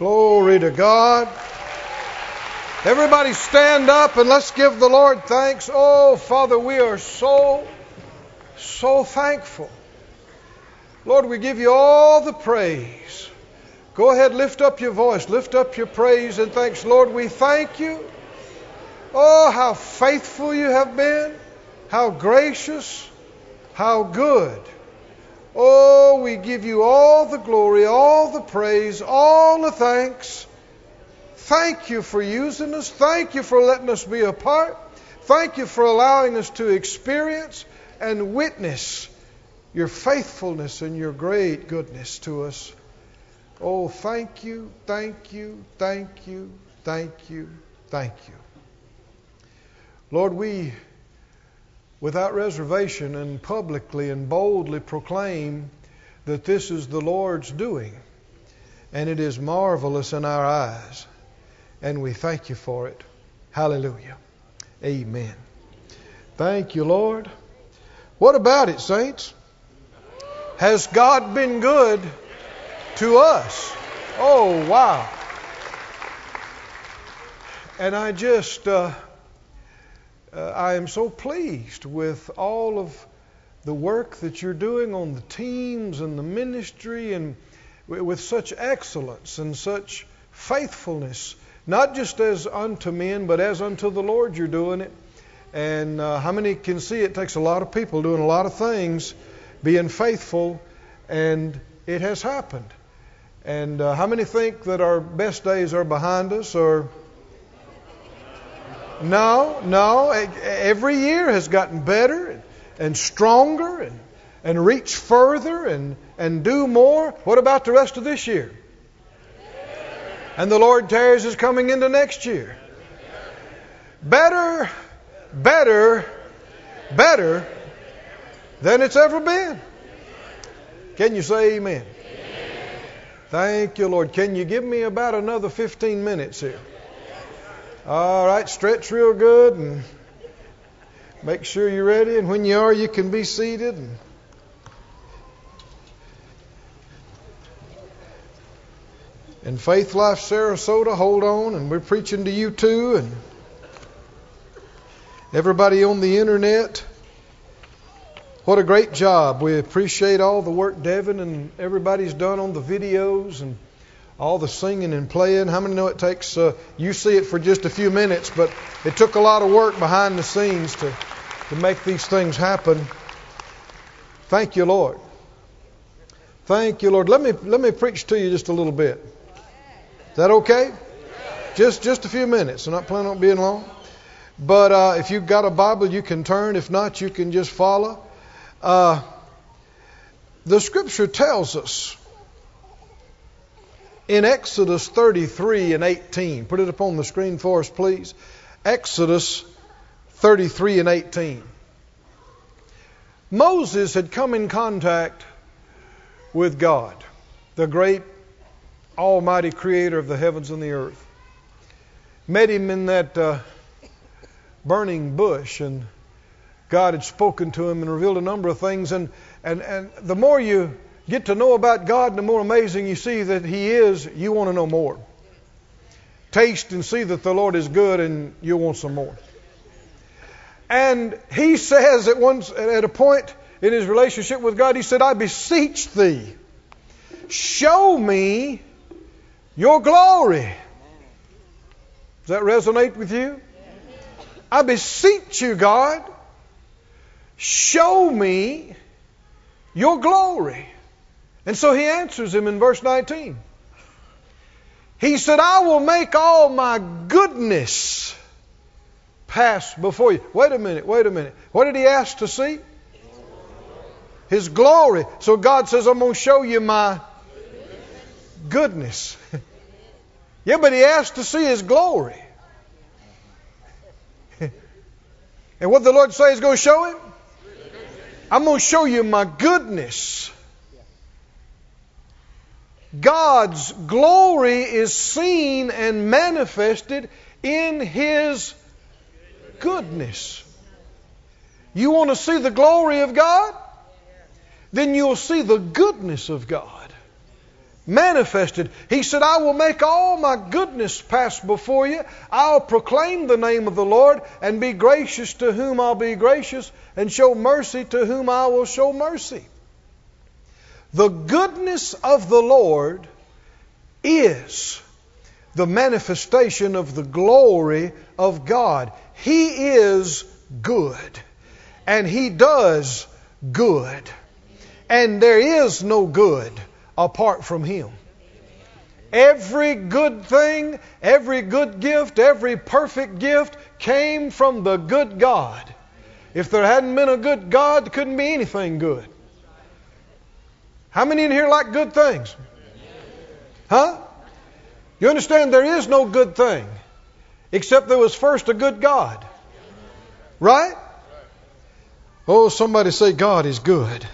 Glory to God. Everybody stand up and let's give the Lord thanks. Oh, Father, we are so, so thankful. Lord, we give you all the praise. Go ahead, lift up your voice, lift up your praise and thanks. Lord, we thank you. Oh, how faithful you have been, how gracious, how good. Oh, we give you all the glory, all the praise, all the thanks. Thank you for using us. Thank you for letting us be a part. Thank you for allowing us to experience and witness your faithfulness and your great goodness to us. Oh, thank you, thank you, thank you, thank you, thank you. Lord, we without reservation and publicly and boldly proclaim that this is the Lord's doing, and it is marvelous in our eyes, and we thank you for it. Hallelujah. Amen. Thank you, Lord. What about it, saints? Has God been good to us? Oh, wow. And I just. Uh, uh, I am so pleased with all of the work that you're doing on the teams and the ministry and with such excellence and such faithfulness, not just as unto men, but as unto the Lord you're doing it. And uh, how many can see it takes a lot of people doing a lot of things, being faithful, and it has happened. And uh, how many think that our best days are behind us or no, no. Every year has gotten better and stronger and, and reach further and, and do more. What about the rest of this year? And the Lord tarries is coming into next year. Better, better, better than it's ever been. Can you say amen? Thank you, Lord. Can you give me about another 15 minutes here? All right, stretch real good and make sure you're ready. And when you are, you can be seated. And Faith Life Sarasota, hold on, and we're preaching to you too, and everybody on the internet. What a great job. We appreciate all the work Devin and everybody's done on the videos and all the singing and playing. How many know it takes, uh, you see it for just a few minutes, but it took a lot of work behind the scenes to, to make these things happen. Thank you, Lord. Thank you, Lord. Let me, let me preach to you just a little bit. Is that okay? Just, just a few minutes. I'm not planning on being long. But uh, if you've got a Bible, you can turn. If not, you can just follow. Uh, the scripture tells us in Exodus 33 and 18. Put it up on the screen for us, please. Exodus 33 and 18. Moses had come in contact with God, the great Almighty Creator of the heavens and the earth. Met him in that uh, burning bush, and God had spoken to him and revealed a number of things. And, and, and the more you get to know about God, the more amazing you see that He is, you want to know more. Taste and see that the Lord is good, and you want some more. And he says at once at a point in his relationship with God, he said, I beseech thee, show me your glory. Does that resonate with you? I beseech you, God, show me your glory. And so he answers him in verse 19. He said, I will make all my goodness pass before you. Wait a minute, wait a minute. What did he ask to see? His glory. So God says, I'm going to show you my goodness. yeah, but he asked to see his glory. and what the Lord say is going to show him? I'm going to show you my goodness. God's glory is seen and manifested in His goodness. You want to see the glory of God? Then you'll see the goodness of God manifested. He said, I will make all my goodness pass before you. I'll proclaim the name of the Lord and be gracious to whom I'll be gracious and show mercy to whom I will show mercy. The goodness of the Lord is the manifestation of the glory of God. He is good, and He does good, and there is no good apart from Him. Every good thing, every good gift, every perfect gift came from the good God. If there hadn't been a good God, there couldn't be anything good. How many in here like good things? Huh? You understand there is no good thing except there was first a good God. Right? Oh, somebody say, God is good.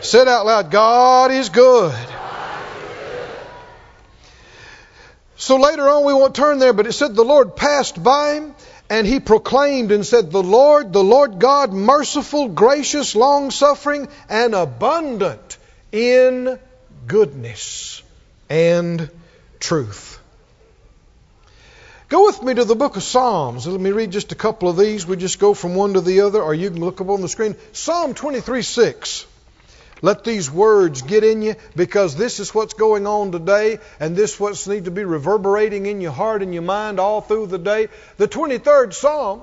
Say it out loud God is good. So later on, we won't turn there, but it said the Lord passed by him and he proclaimed and said, The Lord, the Lord God, merciful, gracious, long suffering, and abundant in goodness and truth. Go with me to the book of Psalms. Let me read just a couple of these. We just go from one to the other, or you can look up on the screen. Psalm 23 6. Let these words get in you because this is what's going on today, and this is what's need to be reverberating in your heart and your mind all through the day. The 23rd Psalm,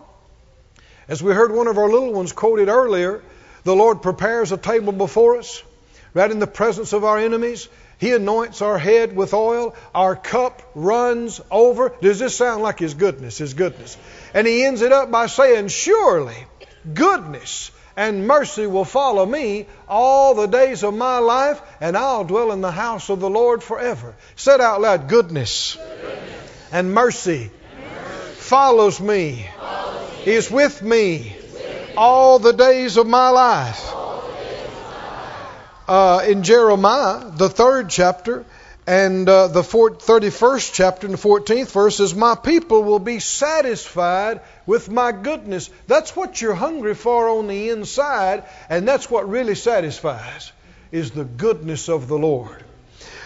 as we heard one of our little ones quoted earlier, the Lord prepares a table before us, right in the presence of our enemies. He anoints our head with oil. Our cup runs over. Does this sound like His goodness? His goodness. And He ends it up by saying, Surely goodness and mercy will follow me all the days of my life, and I'll dwell in the house of the Lord forever. Said out loud, goodness, goodness. and mercy, mercy. follows me, follows me. is with me all the days of my life. Uh, in Jeremiah, the third chapter, and uh, the 31st chapter and the 14th verse says, My people will be satisfied with my goodness. That's what you're hungry for on the inside, and that's what really satisfies, is the goodness of the Lord.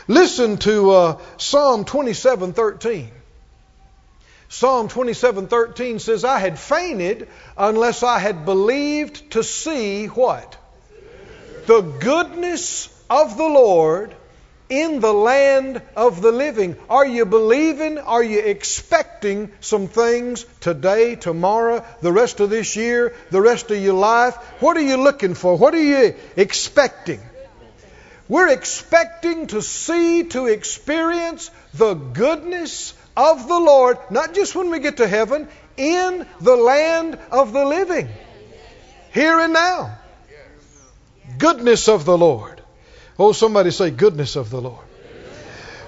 Listen to uh, Psalm 27:13. Psalm 27:13 says, "I had fainted unless I had believed to see what? The goodness of the Lord in the land of the living. Are you believing? Are you expecting some things today, tomorrow, the rest of this year, the rest of your life? What are you looking for? What are you expecting? We're expecting to see, to experience the goodness of the Lord, not just when we get to heaven, in the land of the living. Here and now. Goodness of the Lord. Oh, somebody say, goodness of the Lord.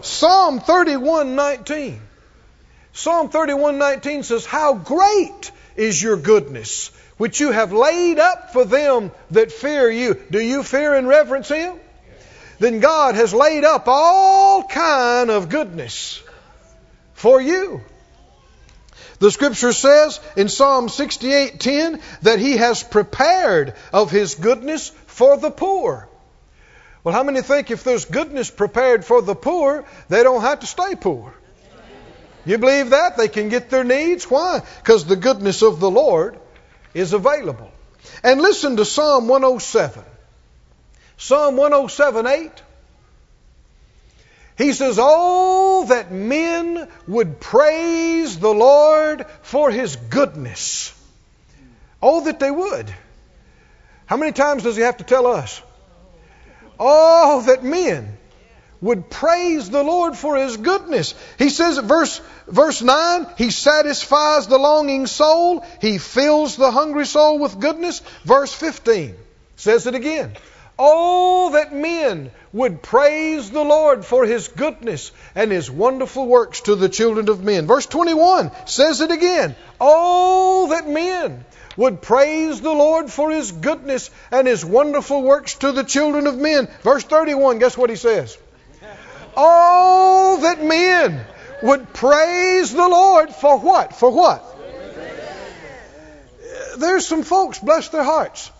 Psalm 31:19. Psalm 31:19 says, "How great is your goodness, which you have laid up for them that fear you." Do you fear and reverence him? Then God has laid up all kind of goodness for you. The scripture says in Psalm 68:10 that he has prepared of his goodness for the poor. Well, how many think if there's goodness prepared for the poor, they don't have to stay poor? You believe that? They can get their needs? Why? Because the goodness of the Lord is available. And listen to Psalm 107. Psalm 107 8. He says, Oh, that men would praise the Lord for his goodness. Oh, that they would. How many times does he have to tell us? Oh, that men would praise the Lord for His goodness. He says at verse, verse 9, He satisfies the longing soul, He fills the hungry soul with goodness. Verse 15 says it again. Oh, that men would praise the Lord for His goodness and His wonderful works to the children of men. Verse 21 says it again. Oh, that men would praise the Lord for His goodness and His wonderful works to the children of men. Verse 31, guess what He says? Oh, that men would praise the Lord for what? For what? There's some folks, bless their hearts.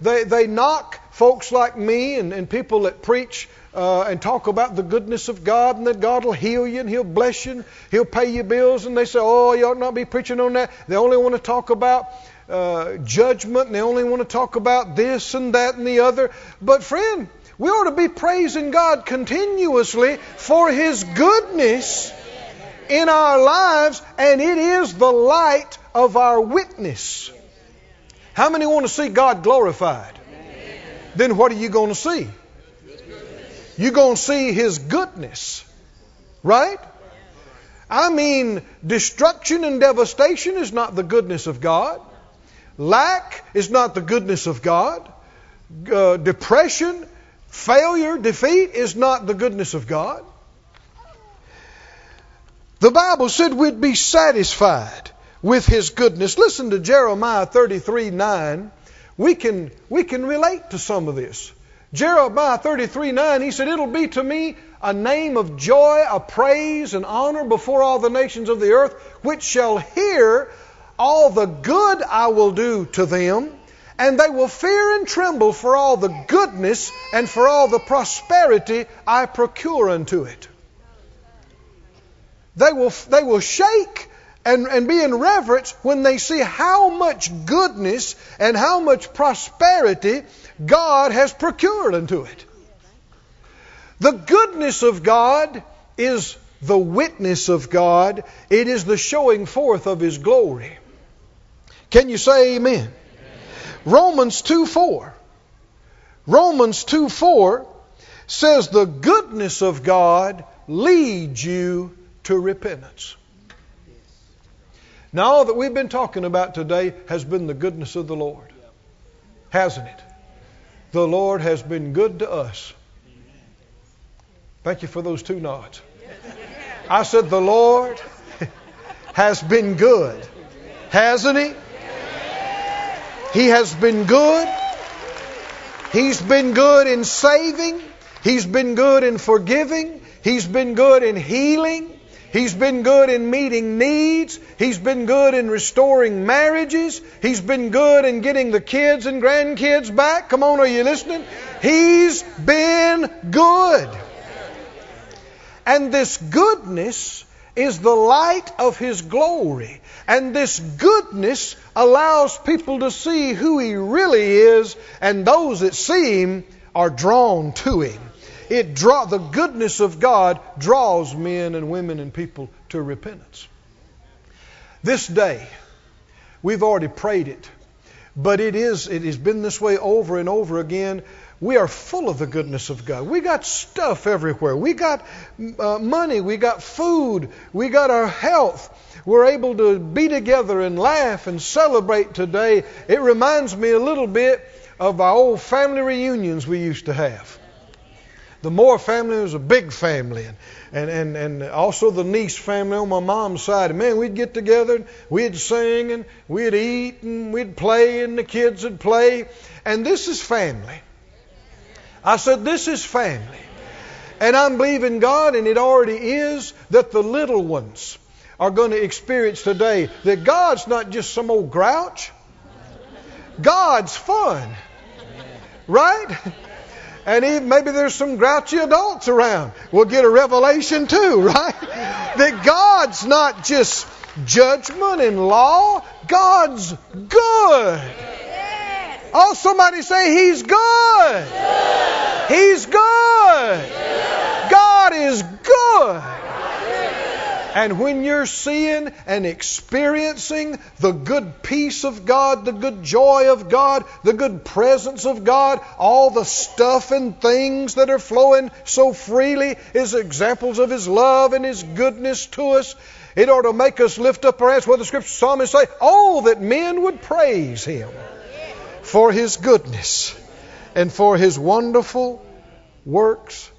They, they knock folks like me and, and people that preach uh, and talk about the goodness of God and that God will heal you and He'll bless you and He'll pay your bills. And they say, oh, you ought not be preaching on that. They only want to talk about uh, judgment and they only want to talk about this and that and the other. But, friend, we ought to be praising God continuously for His goodness in our lives, and it is the light of our witness. How many want to see God glorified? Then what are you going to see? You're going to see His goodness. Right? I mean, destruction and devastation is not the goodness of God. Lack is not the goodness of God. Uh, depression, failure, defeat is not the goodness of God. The Bible said we'd be satisfied with His goodness. Listen to Jeremiah 33 9. We can, we can relate to some of this. Jeremiah 33 9, he said, It'll be to me a name of joy, a praise, and honor before all the nations of the earth, which shall hear all the good I will do to them, and they will fear and tremble for all the goodness and for all the prosperity I procure unto it. They will, they will shake and, and be in reverence when they see how much goodness and how much prosperity God has procured unto it. The goodness of God is the witness of God, it is the showing forth of His glory. Can you say amen? amen. Romans 2 4. Romans 2 4 says, The goodness of God leads you to repentance. Now, all that we've been talking about today has been the goodness of the Lord, hasn't it? The Lord has been good to us. Thank you for those two nods. I said, The Lord has been good. Hasn't He? He has been good. He's been good in saving. He's been good in forgiving. He's been good in healing. He's been good in meeting needs. He's been good in restoring marriages. He's been good in getting the kids and grandkids back. Come on, are you listening? He's been good. And this goodness is the light of His glory. And this goodness allows people to see who He really is, and those that see Him are drawn to Him it draw the goodness of God draws men and women and people to repentance. This day, we've already prayed it, but it is it has been this way over and over again. We are full of the goodness of God. We got stuff everywhere. We got uh, money. We got food. We got our health. We're able to be together and laugh and celebrate today. It reminds me a little bit of our old family reunions we used to have. The Moore family was a big family, and, and, and, and also the Niece family on my mom's side. And man, we'd get together, and we'd sing, and we'd eat, and we'd play, and the kids would play. And this is family. I said, This is family. And I'm believing God, and it already is, that the little ones are going to experience today that God's not just some old grouch, God's fun. Right? And even maybe there's some grouchy adults around. We'll get a revelation too, right? that God's not just judgment and law, God's good. Oh, somebody say, He's good. He's good. God is good. And when you're seeing and experiencing the good peace of God, the good joy of God, the good presence of God, all the stuff and things that are flowing so freely is examples of His love and His goodness to us. It ought to make us lift up our hands. What the scripture psalmist say, Oh, that men would praise Him for His goodness and for His wonderful works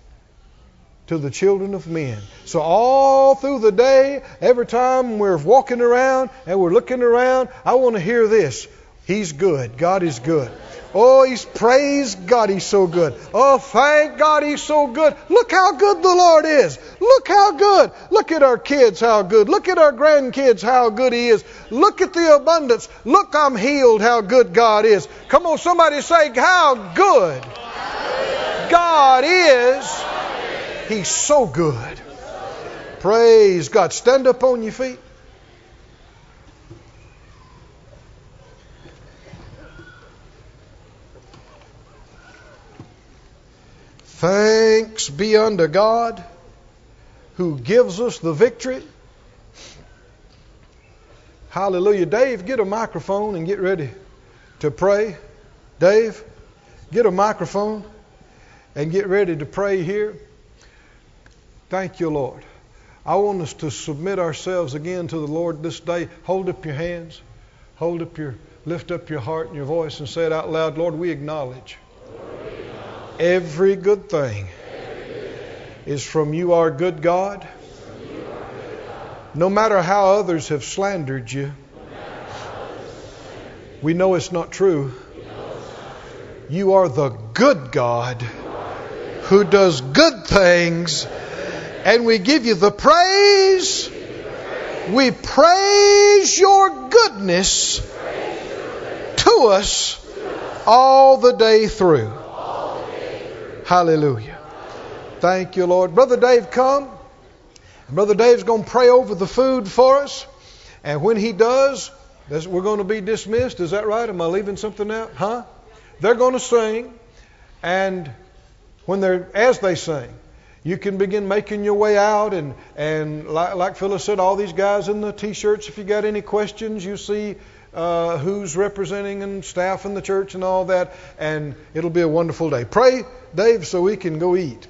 to the children of men. So, all through the day, every time we're walking around and we're looking around, I want to hear this He's good. God is good. Oh, he's praise God, he's so good. Oh, thank God, he's so good. Look how good the Lord is. Look how good. Look at our kids, how good. Look at our grandkids, how good he is. Look at the abundance. Look, I'm healed, how good God is. Come on, somebody say, how good God is. He's so good. Praise God. Stand up on your feet. Thanks be unto God who gives us the victory. Hallelujah. Dave, get a microphone and get ready to pray. Dave, get a microphone and get ready to pray here. Thank you, Lord. I want us to submit ourselves again to the Lord this day. Hold up your hands. Hold up your lift up your heart and your voice and say it out loud. Lord, we acknowledge Every good thing is from you, our good God. No matter how others have slandered you, we know it's not true. You are the good God who does good things, and we give you the praise. We praise your goodness to us all the day through. Hallelujah. Thank you, Lord. Brother Dave, come. Brother Dave's going to pray over the food for us. And when he does, we're going to be dismissed. Is that right? Am I leaving something out? Huh? They're going to sing. And when they're, as they sing, you can begin making your way out. And, and like, like Phyllis said, all these guys in the t shirts, if you got any questions, you see uh, who's representing and staff in the church and all that. And it'll be a wonderful day. Pray Dave, so we can go eat.